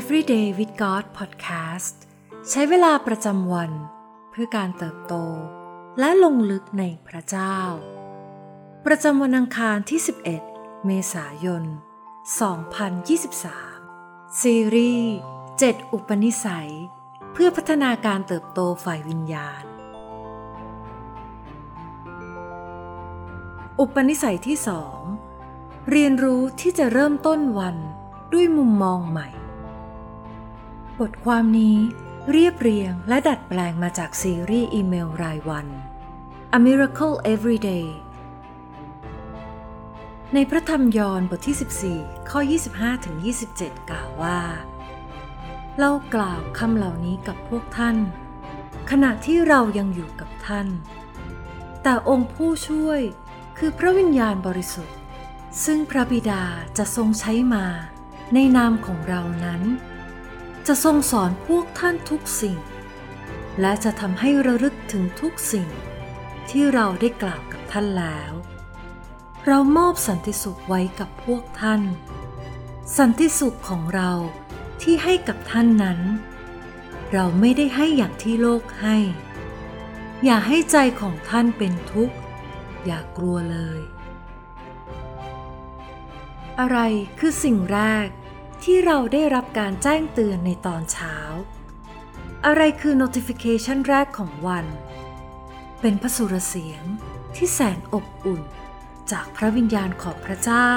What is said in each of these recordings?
Everyday with God Podcast ใช้เวลาประจำวัน เพื่อการเติบโต และลงลึกในพระเจ้า ประจำวันอังคารที่ 11 เมษายน 2023 ซีรีส์ 7 อุปนิสัย เพื่อพัฒนาการเติบโตฝ่ายวิญญาณ อุปนิสัยที่สองเรียนรู้ที่จะเริ่มต้นวันด้วยมุมมองใหม่ บทความนี้เรียบเรียงและดัดแปลงมาจากซีรีส์อีเมลรายวัน A Miracle Every Day ในพระธรรมยอห์นบทที่ 14 ข้อ 25-27 กล่าวว่า เรากล่าวคำเหล่านี้กับพวกท่าน ขณะที่เรายังอยู่กับท่าน แต่องค์ผู้ช่วยคือพระวิญญาณบริสุทธิ์ ซึ่งพระบิดาจะทรงใช้มาในนามของเรานั้น จะทรงสอนพวกท่านทุกสิ่ง และจะทำให้ระลึกถึงทุกสิ่ง ที่เราได้กล่าวกับท่านแล้ว เรามอบสันติสุขไว้กับพวกท่าน สันติสุขของเราที่ให้กับท่านนั้น เราไม่ได้ให้อย่างที่โลกให้ อย่าให้ใจของท่านเป็นทุกข์ อย่ากลัวเลย อะไรคือสิ่งแรก ที่เราได้รับการแจ้งเตือนในตอนเช้า อะไรคือ notification แรกของวัน เป็นพระสุรเสียงที่แสนอบอุ่น จากพระวิญญาณของพระเจ้า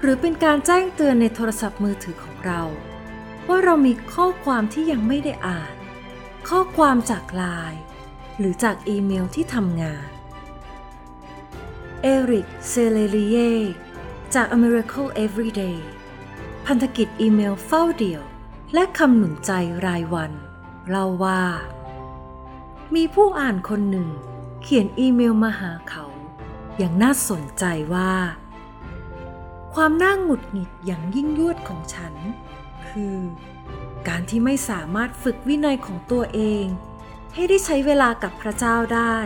หรือเป็นการแจ้งเตือนในโทรศัพท์มือถือของเรา ว่าเรามีข้อความที่ยังไม่ได้อ่าน ข้อความจากไลน์หรือจากอีเมลที่ทำงานเอริกเซเลรีเยจาก A Miracle Every Day พันธกิจอีเมลเฝ้าเดี่ยว และคำหนุนใจรายวันเล่าว่า มีผู้อ่านคนหนึ่ง เขียนอีเมลมาหาเขา อย่างน่าสนใจว่า ความน่าหงุดหงิดอย่างยิ่งยวดของฉัน คือ การที่ไม่สามารถฝึกวินัยของตัวเอง ให้ได้ใช้เวลากับพระเจ้าได้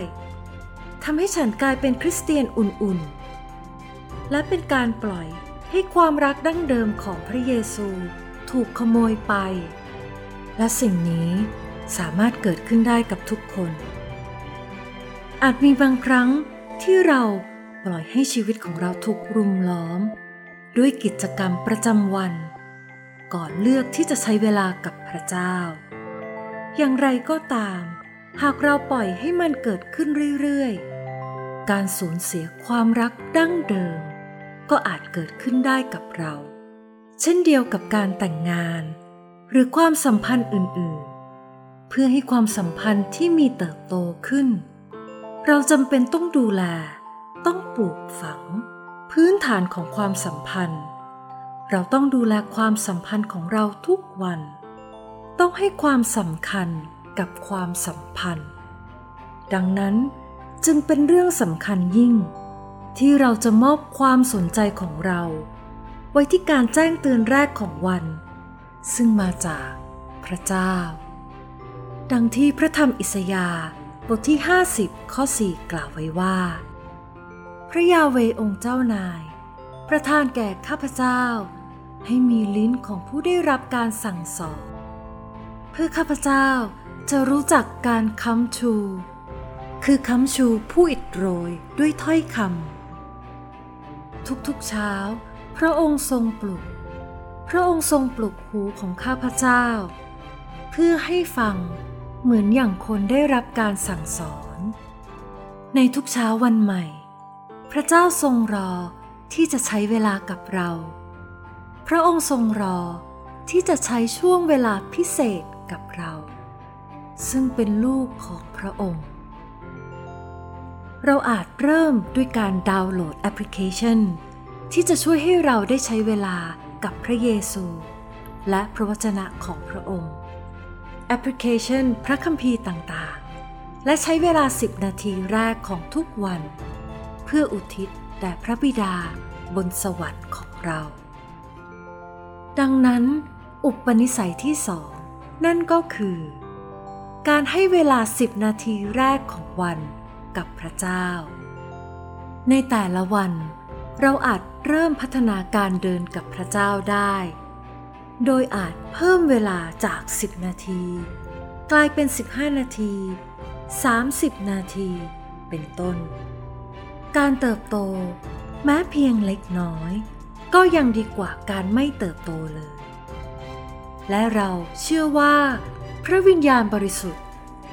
ทำให้ฉันกลายเป็นคริสเตียนอุ่นๆ และเป็นการปล่อย ให้ความรักดั้งเดิมของพระเยซูถูกขโมยไป และสิ่งนี้สามารถเกิดขึ้นได้กับทุกคน อาจมีบางครั้งที่เราปล่อยให้ชีวิตของเราถูกรุมล้อม ด้วยกิจกรรมประจำวัน ก่อนเลือกที่จะใช้เวลากับพระเจ้า อย่างไรก็ตาม หากเราปล่อยให้มันเกิดขึ้นเรื่อยๆ การสูญเสียความรักดั้งเดิม ก็อาจเกิดขึ้นได้กับเรา เช่นเดียวกับการแต่งงาน หรือความสัมพันธ์อื่นๆ เพื่อให้ความสัมพันธ์ที่มีเติบโตขึ้น เราจำเป็นต้องดูแล ต้องปลูกฝัง พื้นฐานของความสัมพันธ์ เราต้องดูแลความสัมพันธ์ของเราทุกวัน ต้องให้ความสำคัญกับความสัมพันธ์ ดังนั้นจึงเป็นเรื่องสำคัญยิ่ง ที่เราจะมอบความสนใจของเรา ไว้ที่การแจ้งเตือนแรกของวัน ซึ่งมาจากพระเจ้า ดังที่พระธรรมอิสยาห์บทที่ 50 ข้อ 4 กล่าวไว้ว่า พระยาเวองค์เจ้านาย ประทานแก่ข้าพเจ้า ให้มีลิ้นของผู้ได้รับการสั่งสอน เพื่อข้าพเจ้าจะรู้จักการค้ำชู คือค้ำชูผู้อิดโรยด้วยถ้อยคำ ทุกๆเช้า พระองค์ทรงปลุก พระองค์ทรงปลุกหูของข้าพเจ้า เพื่อให้ฟังเหมือนอย่างคนได้รับการสั่งสอน ในทุกเช้าวันใหม่ พระเจ้าทรงรอที่จะใช้เวลากับเรา พระองค์ทรงรอที่จะใช้ช่วงเวลาพิเศษกับเรา ซึ่งเป็นลูกของพระองค์ เราอาจเริ่มด้วยการดาวน์โหลดแอปพลิเคชัน ที่จะช่วยให้เราได้ใช้เวลากับพระเยซู และพระวจนะของพระองค์ แอปพลิเคชันพระคัมภีร์ต่างๆ และใช้เวลา 10 นาทีแรกของทุกวัน เพื่ออุทิศแด่พระบิดาบนสวรรค์ของเรา ดังนั้น อุปนิสัยที่สองนั่นก็คือ การให้เวลา 10 นาทีแรกของวัน กับพระเจ้า ในแต่ละวัน เราอาจเริ่มพัฒนาการเดินกับพระเจ้าได้ โดยอาจเพิ่มเวลาจาก 10 นาที กลายเป็น 15 นาที 30 นาที เป็นต้น การเติบโต แม้เพียงเล็กน้อย ก็ยังดีกว่าการไม่เติบโตเลย และเราเชื่อว่า พระวิญญาณบริสุทธิ์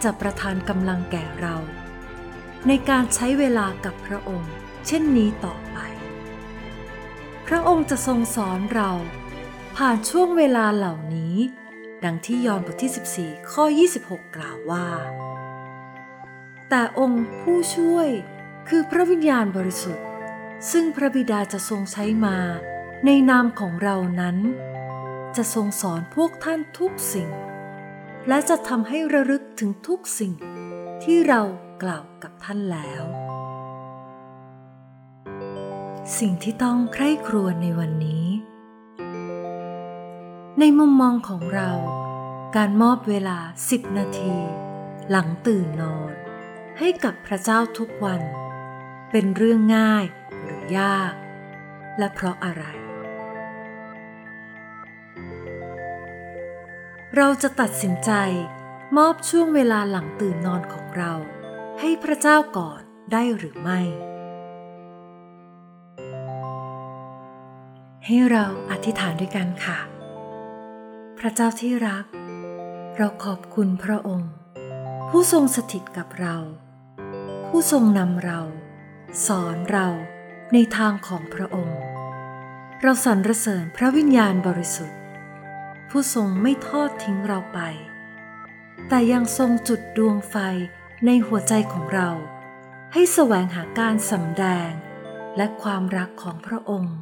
จะประทานกำลังแก่เรา ในการใช้เวลากับพระองค์ เช่นนี้ต่อไป พระองค์จะทรงสอนเราผ่านช่วงเวลาเหล่านี้ ดังที่ยอห์นบทที่ 14 ข้อ 26 กล่าวว่า แต่องค์ผู้ช่วยคือพระวิญญาณบริสุทธิ์ ซึ่งพระบิดาจะทรงใช้มาในนามของเรานั้น จะทรงสอนพวกท่านทุกสิ่ง และจะทำให้ระลึกถึงทุกสิ่งที่เรา กล่าวกับท่านแล้ว สิ่งที่ต้องใคร่ครวญในวันนี้ ในมุมมองของเรา การมอบเวลา 10 นาที หลังตื่นนอน ให้กับพระเจ้าทุกวัน เป็นเรื่องง่ายหรือยาก และเพราะอะไรเราจะตัดสินใจมอบช่วงเวลาหลังตื่นนอนของเรา ให้พระเจ้าก่อนได้หรือไม่ ให้เราอธิษฐานด้วยกันค่ะ พระเจ้าที่รัก เราขอบคุณพระองค์ ผู้ทรงสถิตกับเรา ผู้ทรงนำเรา สอนเราในทางของพระองค์ เราสรรเสริญพระวิญญาณบริสุทธิ์ ผู้ทรงไม่ทอดทิ้งเราไป แต่ยังทรงจุดดวงไฟ ในหัวใจของเรา ให้แสวงหาการสำแดง และความรักของพระองค์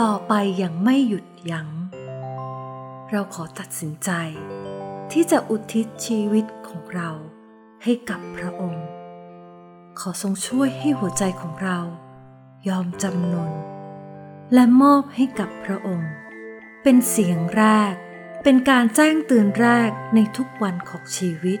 ต่อไปอย่างไม่หยุดยัง้ง เราขอตัดสินใจ ที่จะอุทิศชีวิตของเราให้กับพระองค์ ขอทรงช่วยให้หัวใจของเรา ยอมจำนน และมอบให้กับพระองค์ เป็นเสียงแรกเป็นการแจ้งเตือนแรกในทุกวันของชีวิต